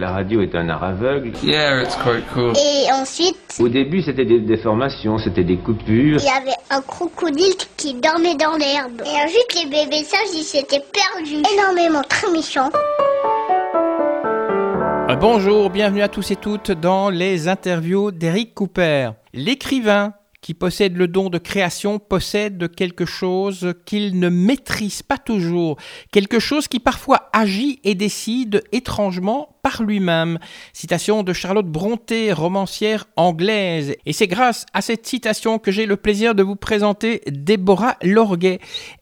La radio est un art aveugle. Yeah, it's quite cool. Et ensuite, Au début, c'était des déformations, c'était des coupures. il y avait un crocodile qui dormait dans l'herbe. Et ensuite, les bébés sages, ils s'étaient perdus. Énormément, très méchants. Bonjour, bienvenue à tous et toutes dans les interviews d'Eric Cooper. L'écrivain qui possède le don de création possède quelque chose qu'il ne maîtrise pas toujours, quelque chose qui parfois agit et décide étrangement par lui-même. Citation de Charlotte Brontë, romancière anglaise. Et c'est grâce à cette citation que j'ai le plaisir de vous présenter Déborah Lorguet.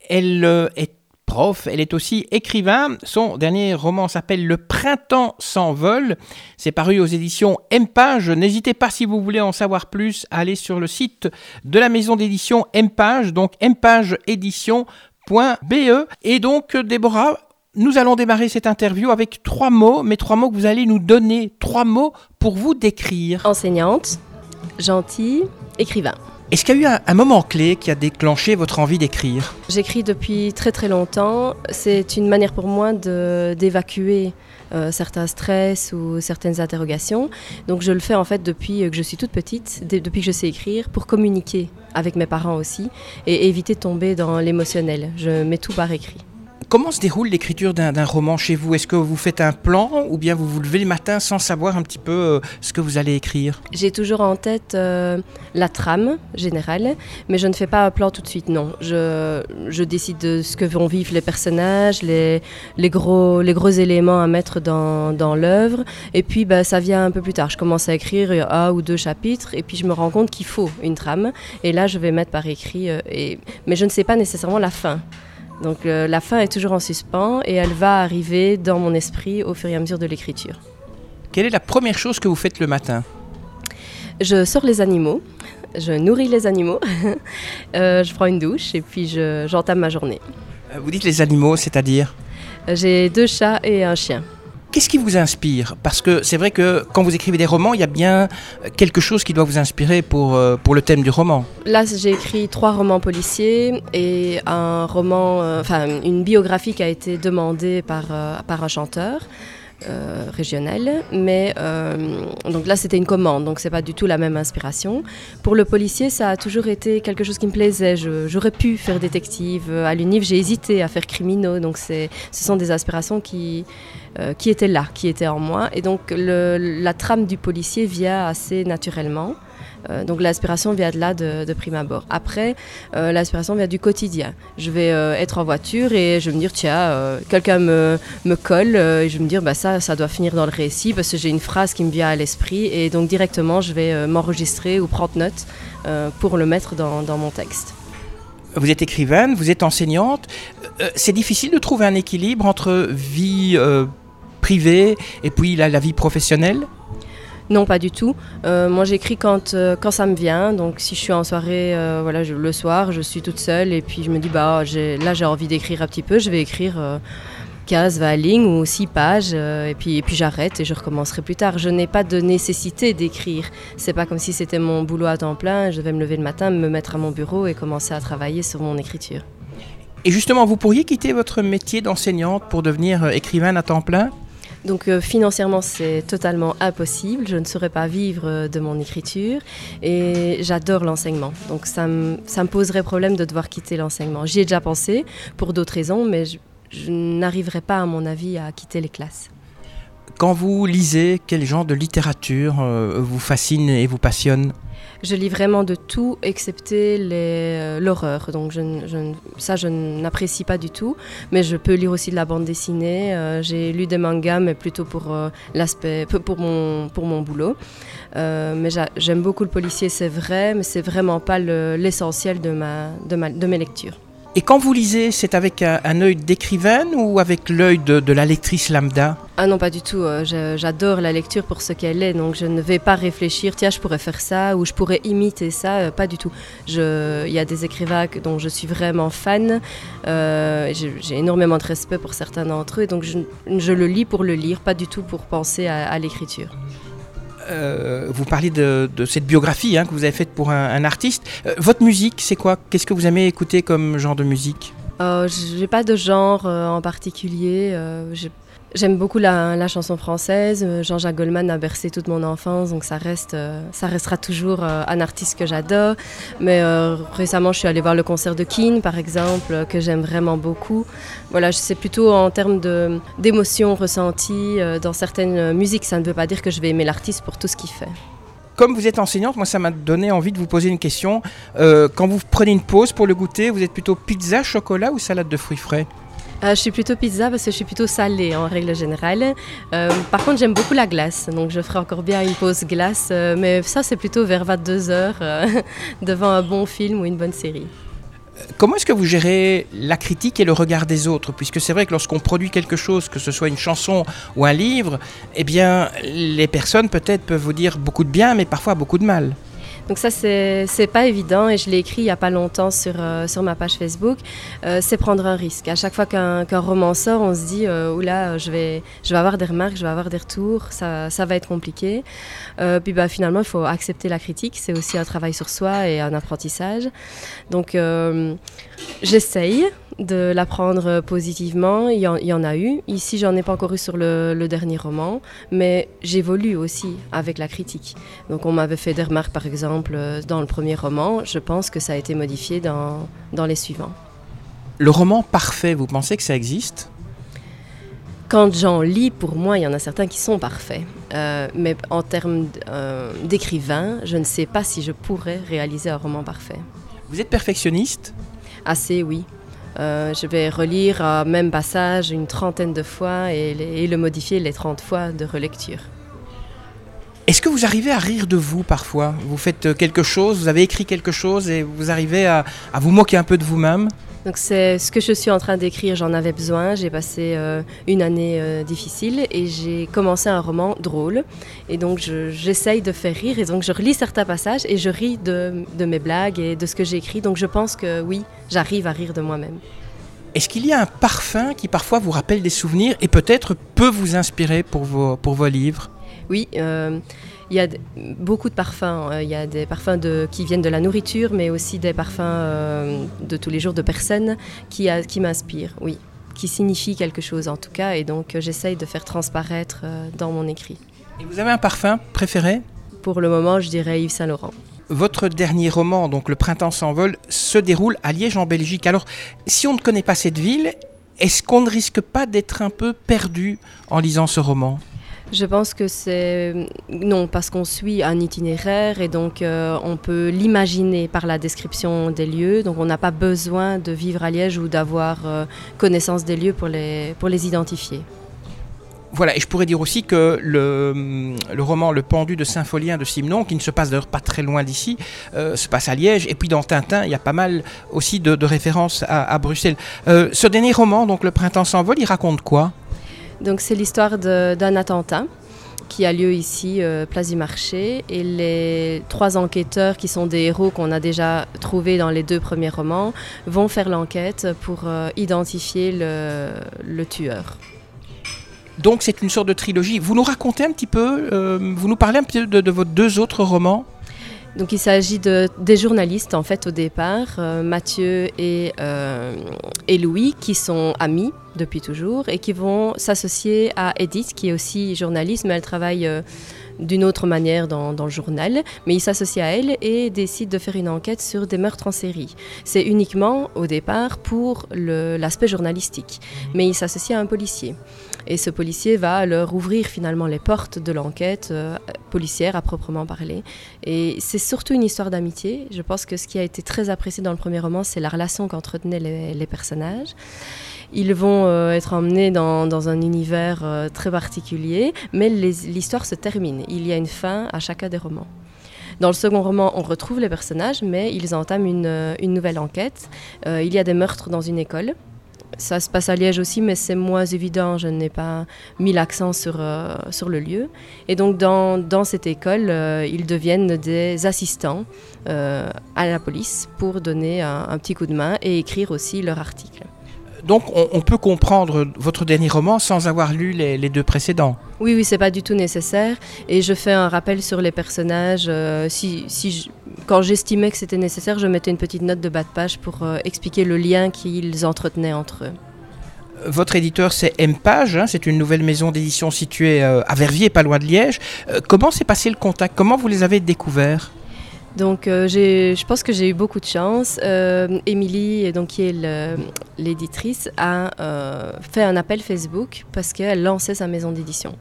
Elle euh, est prof, elle est aussi écrivain. Son dernier roman s'appelle Le printemps s'envole. C'est paru aux éditions Empage. N'hésitez pas, si vous voulez en savoir plus, à aller sur le site de la maison d'édition Empage, donc empageédition.be. Et donc, Déborah, nous allons démarrer cette interview avec trois mots, mais trois mots que vous allez nous donner, trois mots pour vous décrire. Enseignante, gentille, écrivain. Est-ce qu'il y a eu un, moment clé qui a déclenché votre envie d'écrire? J'écris depuis très très longtemps. C'est une manière pour moi d'évacuer euh, certains stress ou certaines interrogations. Donc je le fais en fait depuis que je suis toute petite, depuis que je sais écrire, pour communiquer avec mes parents aussi et éviter de tomber dans l'émotionnel. Je mets tout par écrit. Comment se déroule l'écriture d'un roman chez vous? Est-ce que vous faites un plan ou bien vous vous levez le matin sans savoir un petit peu euh, ce que vous allez écrire? J'ai toujours en tête euh, la trame générale, mais je ne fais pas un plan tout de suite, non. Je, décide de ce que vont vivre les personnages, les, gros, les gros éléments à mettre dans, dans l'œuvre, et puis bah, ça vient un peu plus tard. Je commence à écrire un ou deux chapitres, et puis je me rends compte qu'il faut une trame, et là je vais mettre par écrit, euh, et, mais je ne sais pas nécessairement la fin. Donc euh, la fin est toujours en suspens, et elle va arriver dans mon esprit au fur et à mesure de l'écriture. Quelle est la première chose que vous faites le matin? Je sors les animaux, je nourris les animaux, euh, je prends une douche et puis je- j'entame ma journée. Euh, Vous dites les animaux, c'est-à-dire? J'ai deux chats et un chien. Qu'est-ce qui vous inspire? Parce que c'est vrai que quand vous écrivez des romans, il y a bien euh, quelque chose qui doit vous inspirer pour, euh, pour le thème du roman. Là, j'ai écrit trois romans policiers et un roman, euh, enfin une biographie qui a été demandée par, par un chanteur. régional, mais donc là c'était une commande, donc c'est pas du tout la même inspiration. Pour le policier, ça a toujours été quelque chose qui me plaisait. J'aurais pu faire détective à l'UNIF, j'ai hésité à faire criminaux, donc ce sont des aspirations qui, euh, qui étaient là, qui étaient en moi, et donc la trame du policier vient assez naturellement. Euh, donc l'aspiration vient de là de, prime abord. Après, euh, l'aspiration vient du quotidien. Je vais euh, être en voiture et je vais me dire tiens, quelqu'un me, me colle et je vais me dire bah ça, ça doit finir dans le récit parce que j'ai une phrase qui me vient à l'esprit et donc directement je vais m'enregistrer ou prendre note pour le mettre dans, mon texte. Vous êtes écrivaine, vous êtes enseignante. C'est difficile de trouver un équilibre entre vie euh, privée et puis la, la vie professionnelle? Non, pas du tout. Euh, moi, j'écris quand, euh, quand ça me vient. Donc, si je suis en soirée, euh, voilà, je- le soir, je suis toute seule et puis je me dis, bah, là, j'ai envie d'écrire un petit peu. Je vais écrire euh, 15, 20 lignes ou 6 pages et puis, et puis j'arrête et je recommencerai plus tard. Je n'ai pas de nécessité d'écrire. C'est pas comme si c'était mon boulot à temps plein. Je vais me lever le matin, me mettre à mon bureau et commencer à travailler sur mon écriture. Et justement, vous pourriez quitter votre métier d'enseignante pour devenir écrivaine à temps plein? Donc euh, financièrement, c'est totalement impossible. Je ne saurais pas vivre euh, de mon écriture et j'adore l'enseignement. Donc ça me, poserait problème de devoir quitter l'enseignement. J'y ai déjà pensé pour d'autres raisons, mais je, je n'arriverai pas, à mon avis, à quitter les classes. Quand vous lisez, quel genre de littérature euh, vous fascine et vous passionne? Je lis vraiment de tout excepté euh, l'horreur. Donc ça, je n'apprécie pas du tout. Mais je peux lire aussi de la bande dessinée. Euh, j'ai lu des mangas, mais plutôt pour euh, l'aspect, pour mon, pour mon boulot. Mais j'a- j'aime beaucoup le policier, c'est vrai, mais c'est vraiment pas le- l'essentiel de, ma, de mes lectures. Et quand vous lisez, c'est avec un, œil d'écrivaine ou avec l'œil de, la lectrice lambda? Ah non, pas du tout. euh, J'adore la lecture pour ce qu'elle est, donc je ne vais pas réfléchir, tiens, je pourrais faire ça ou je pourrais imiter ça, euh, pas du tout. Il y a des écrivains dont je suis vraiment fan, euh, j'ai énormément de respect pour certains d'entre eux, donc je, le lis pour le lire, pas du tout pour penser à l'écriture. Euh, vous parlez de, cette biographie hein, que vous avez faite pour un, artiste. Euh, votre musique, c'est quoi? Qu'est-ce que vous aimez écouter comme genre de musique? Euh, j'ai pas de genre en particulier. J'aime beaucoup la, chanson française. Euh, Jean-Jacques Goldman a bercé toute mon enfance, donc ça, euh, restera toujours euh, un artiste que j'adore. Mais récemment, je suis allée voir le concert de Keane, par exemple, que j'aime vraiment beaucoup. Voilà, c'est plutôt en termes d'émotions ressenties dans certaines musiques. Ça ne veut pas dire que je vais aimer l'artiste pour tout ce qu'il fait. Comme vous êtes enseignante, moi ça m'a donné envie de vous poser une question. quand vous prenez une pause pour le goûter, vous êtes plutôt pizza, chocolat ou salade de fruits frais? Euh, je suis plutôt pizza parce que je suis plutôt salée en règle générale. Euh, par contre, j'aime beaucoup la glace, donc je ferai encore bien une pause glace, euh, mais ça c'est plutôt vers 22 heures devant un bon film ou une bonne série. Comment est-ce que vous gérez la critique et le regard des autres? Puisque c'est vrai que lorsqu'on produit quelque chose, que ce soit une chanson ou un livre, eh bien, les personnes peut-être peuvent vous dire beaucoup de bien, mais parfois beaucoup de mal. Donc ça, c'est pas évident et je l'ai écrit il y a pas longtemps sur, euh, sur ma page Facebook. Euh, c'est prendre un risque. À chaque fois qu'un roman sort, on se dit, euh, oula, je vais, je vais avoir des remarques, je vais avoir des retours, ça, ça va être compliqué. puis bah, finalement, il faut accepter la critique. C'est aussi un travail sur soi et un apprentissage. Donc j'essaye de l'apprendre positivement. Il y, en, a eu. Ici, j'en ai pas encore eu sur le, dernier roman, mais j'évolue aussi avec la critique. Donc, on m'avait fait des remarques, par exemple, dans le premier roman. Je pense que ça a été modifié dans, dans les suivants. Le roman parfait, vous pensez que ça existe? Quand j'en lis, pour moi, il y en a certains qui sont parfaits. Euh, mais en termes euh, d'écrivain, je ne sais pas si je pourrais réaliser un roman parfait. Vous êtes perfectionniste? Assez, oui. Euh, je vais relire un même passage une trentaine de fois et, le modifier les 30 fois de relecture. Est-ce que vous arrivez à rire de vous parfois? Vous faites quelque chose, vous avez écrit quelque chose et vous arrivez à vous moquer un peu de vous-même? Donc c'est ce que je suis en train d'écrire, j'en avais besoin. J'ai passé euh, une année euh, difficile et j'ai commencé un roman drôle. Et donc j'essaye de faire rire et donc je relis certains passages et je ris de, mes blagues et de ce que j'ai écrit. Donc je pense que oui, j'arrive à rire de moi-même. Est-ce qu'il y a un parfum qui parfois vous rappelle des souvenirs et peut-être peut vous inspirer pour vos, pour vos livres? Oui. Euh, il y a beaucoup de parfums. Hein. Il y a des parfums de, qui viennent de la nourriture, mais aussi des parfums euh, de tous les jours de personnes qui, qui m'inspirent, oui, qui signifient quelque chose en tout cas. Et donc euh, j'essaye de faire transparaître euh, dans mon écrit. Et vous avez un parfum préféré? Pour le moment, je dirais Yves Saint Laurent. Votre dernier roman, donc Le Printemps s'envole, se déroule à Liège en Belgique. Alors, si on ne connaît pas cette ville, est-ce qu'on ne risque pas d'être un peu perdu en lisant ce roman? Je pense que c'est non parce qu'on suit un itinéraire et donc euh, on peut l'imaginer par la description des lieux. Donc on n'a pas besoin de vivre à Liège ou d'avoir euh, connaissance des lieux pour les, pour les identifier. Voilà, et je pourrais dire aussi que le, le roman Le pendu de Saint-Folien de Simon, qui ne se passe d'ailleurs pas très loin d'ici, euh, se passe à Liège. Et puis dans Tintin, il y a pas mal aussi de, références à, à Bruxelles. ce dernier roman, donc Le printemps s'envole, il raconte quoi? Donc c'est l'histoire d'un attentat qui a lieu ici, euh, place du marché, et les trois enquêteurs qui sont des héros qu'on a déjà trouvés dans les deux premiers romans vont faire l'enquête pour euh, identifier le, tueur. Donc c'est une sorte de trilogie. Vous nous racontez un petit peu, euh, vous nous parlez un petit peu de vos deux autres romans? Donc il s'agit de, des journalistes en fait au départ, euh, Mathieu et, euh, et, Louis, qui sont amis depuis toujours et qui vont s'associer à Edith, qui est aussi journaliste, mais elle travaille euh, d'une autre manière dans, dans, le journal. Mais ils s'associent à elle et décident de faire une enquête sur des meurtres en série. C'est uniquement au départ pour l'aspect journalistique, mais ils s'associent à un policier. Et ce policier va leur ouvrir finalement les portes de l'enquête euh, policière à proprement parler. Et c'est surtout une histoire d'amitié. Je pense que ce qui a été très apprécié dans le premier roman, c'est la relation qu'entretenaient les, personnages. Ils vont euh, être emmenés dans, un univers euh, très particulier, mais l'histoire se termine. Il y a une fin à chacun des romans. Dans le second roman, on retrouve les personnages, mais ils entament une nouvelle enquête. il y a des meurtres dans une école ça se passe à Liège aussi, mais c'est moins évident. Je n'ai pas mis l'accent sur, euh, sur le lieu. Et donc, dans, dans cette école, euh, ils deviennent des assistants euh, à la police pour donner un, petit coup de main et écrire aussi leur article. Donc, on, peut comprendre votre dernier roman sans avoir lu les, les deux précédents Oui, oui, c'est pas du tout nécessaire. Et je fais un rappel sur les personnages. si, si quand j'estimais que c'était nécessaire, je mettais une petite note de bas de page pour euh, expliquer le lien qu'ils entretenaient entre eux. Votre éditeur, c'est M-Page, hein, c'est une nouvelle maison d'édition située euh, à Verviers, pas loin de Liège. Euh, comment s'est passé le contact? Comment vous les avez découverts? Donc, euh, je pense que j'ai eu beaucoup de chance. Euh, Émilie, donc, qui est l'éditrice, a euh, fait un appel Facebook parce qu'elle lançait sa maison d'édition.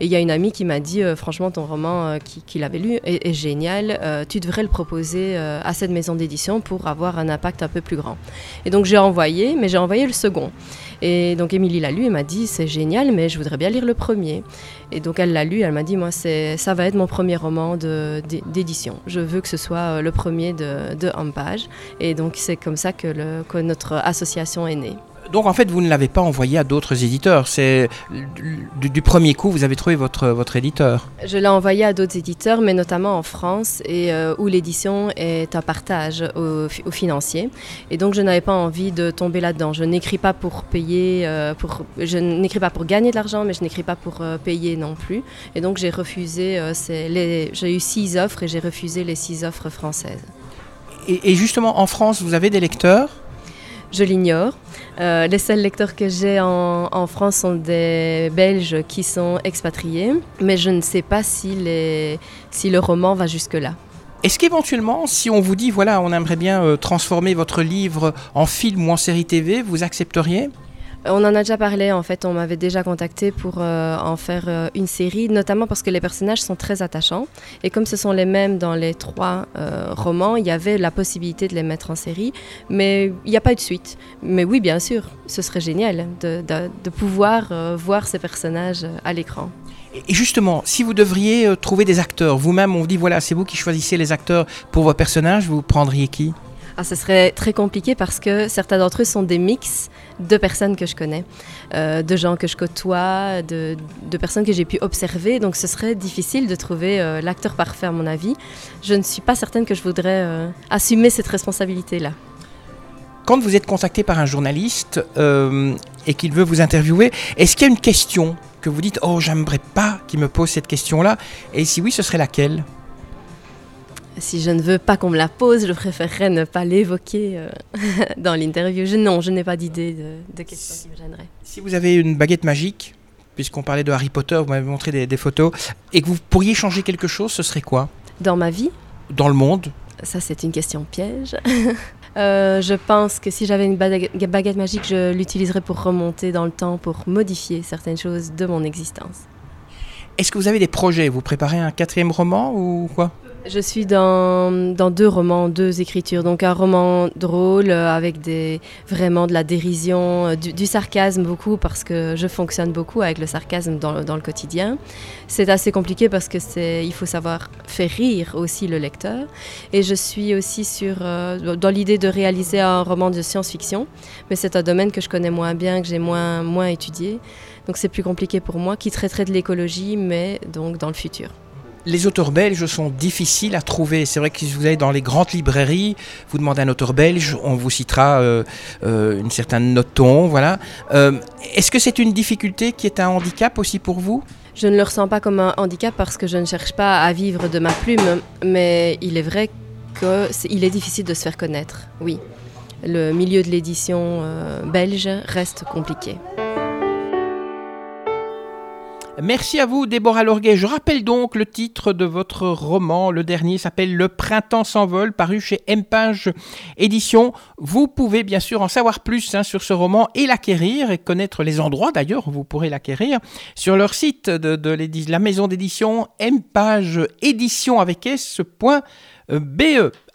Et il y a une amie qui m'a dit, franchement, ton roman qu'il avait lu est, génial. tu devrais le proposer à cette maison d'édition pour avoir un impact un peu plus grand. Et donc, j'ai envoyé, mais j'ai envoyé le second. Et donc Émilie l'a lu et m'a dit c'est génial, mais je voudrais bien lire le premier. Et donc elle l'a lu, elle m'a dit moi ça va être mon premier roman d'édition. Je veux que ce soit euh, le premier de, de Hampage. Et donc c'est comme ça que notre association est née. Donc en fait, vous ne l'avez pas envoyé à d'autres éditeurs. C'est du, premier coup, vous avez trouvé votre, votre éditeur. Je l'ai envoyé à d'autres éditeurs, mais notamment en France, et euh, où l'édition est un partage au, financier. Et donc je n'avais pas envie de tomber là-dedans. Je n'écris pas pour payer, euh, pour, je n'écris pas pour gagner de l'argent, mais je n'écris pas pour euh, payer non plus. Et donc j'ai refusé. j'ai eu six offres et j'ai refusé les six offres françaises. et justement, en France, vous avez des lecteurs? Je l'ignore. Euh, les seuls lecteurs que j'ai en, France sont des Belges qui sont expatriés, mais je ne sais pas si, si le roman va jusque-là. Est-ce qu'éventuellement, si on vous dit, voilà, on aimerait bien euh, transformer votre livre en film ou en série TV, vous accepteriez? On en a déjà parlé, en fait, on m'avait déjà contacté pour euh, en faire euh, une série, notamment parce que les personnages sont très attachants. Et comme ce sont les mêmes dans les trois euh, romans, il y avait la possibilité de les mettre en série, mais il n'y a pas eu de suite. Mais oui, bien sûr, ce serait génial de, de pouvoir voir ces personnages à l'écran. Et justement, si vous devriez trouver des acteurs, vous-même, on vous dit, voilà, c'est vous qui choisissez les acteurs pour vos personnages, vous prendriez qui? Ah, ce serait très compliqué parce que certains d'entre eux sont des mix de personnes que je connais, euh, de gens que je côtoie, de, personnes que j'ai pu observer. Donc ce serait difficile de trouver euh, l'acteur parfait à mon avis. Je ne suis pas certaine que je voudrais euh, assumer cette responsabilité-là. Quand vous êtes contacté par un journaliste et qu'il veut vous interviewer, est-ce qu'il y a une question que vous dites ⁇ Oh, j'aimerais pas qu'il me pose cette question-là ⁇ Et si oui, ce serait laquelle? Si je ne veux pas qu'on me la pose, je préférerais ne pas l'évoquer euh, dans l'interview. non, je n'ai pas d'idée de, de question qui me gênerait. Si vous avez une baguette magique, puisqu'on parlait de Harry Potter, vous m'avez montré des, photos, et que vous pourriez changer quelque chose, ce serait quoi? Dans ma vie? Dans le monde? Ça, c'est une question piège. Euh, je pense que si j'avais une baguette magique, je l'utiliserais pour remonter dans le temps, pour modifier certaines choses de mon existence. Est-ce que vous avez des projets? Vous préparez un quatrième roman ou quoi? Je suis dans, dans, deux romans, deux écritures. Donc un roman drôle euh, avec des, vraiment de la dérision, euh, du, sarcasme beaucoup parce que je fonctionne beaucoup avec le sarcasme dans, dans le quotidien. C'est assez compliqué parce que c'est il faut savoir faire rire aussi le lecteur. Et je suis aussi sur, euh, dans l'idée de réaliser un roman de science-fiction, mais c'est un domaine que je connais moins bien, que j'ai moins, moins étudié. Donc c'est plus compliqué pour moi, qui traiterait de l'écologie, mais donc dans le futur. Les auteurs belges sont difficiles à trouver. C'est vrai que si vous allez dans les grandes librairies, vous demandez un auteur belge, on vous citera euh, euh, une certaine noton. Voilà. Euh, est-ce que c'est une difficulté qui est un handicap aussi pour vous? Je ne le ressens pas comme un handicap parce que je ne cherche pas à vivre de ma plume, mais il est vrai qu'il est, est difficile de se faire connaître. Oui, le milieu de l'édition belge reste compliqué. Merci à vous, Déborah Lorguet. Je rappelle donc le titre de votre roman. Le dernier s'appelle Le printemps s'envole, paru chez Empage Édition. Vous pouvez bien sûr en savoir plus hein, sur ce roman et l'acquérir et connaître les endroits d'ailleurs où vous pourrez l'acquérir sur leur site de, la maison d'édition Empage Édition avec s.be.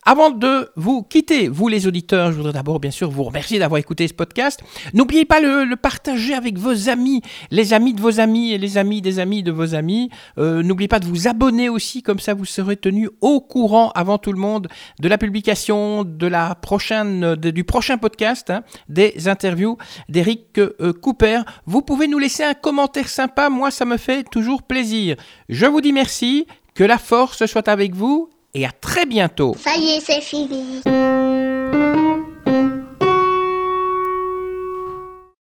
Avant de vous quitter, vous les auditeurs, je voudrais d'abord bien sûr vous remercier d'avoir écouté ce podcast. N'oubliez pas le, le partager avec vos amis, les amis de vos amis et les amis des amis de vos amis. Euh, n'oubliez pas de vous abonner aussi, comme ça vous serez tenu au courant avant tout le monde de la publication de la prochaine, du prochain podcast, hein, des interviews d'Eric euh, Cooper. Vous pouvez nous laisser un commentaire sympa, moi ça me fait toujours plaisir. Je vous dis merci, que la force soit avec vous et à très bientôt. Ça y est, c'est fini.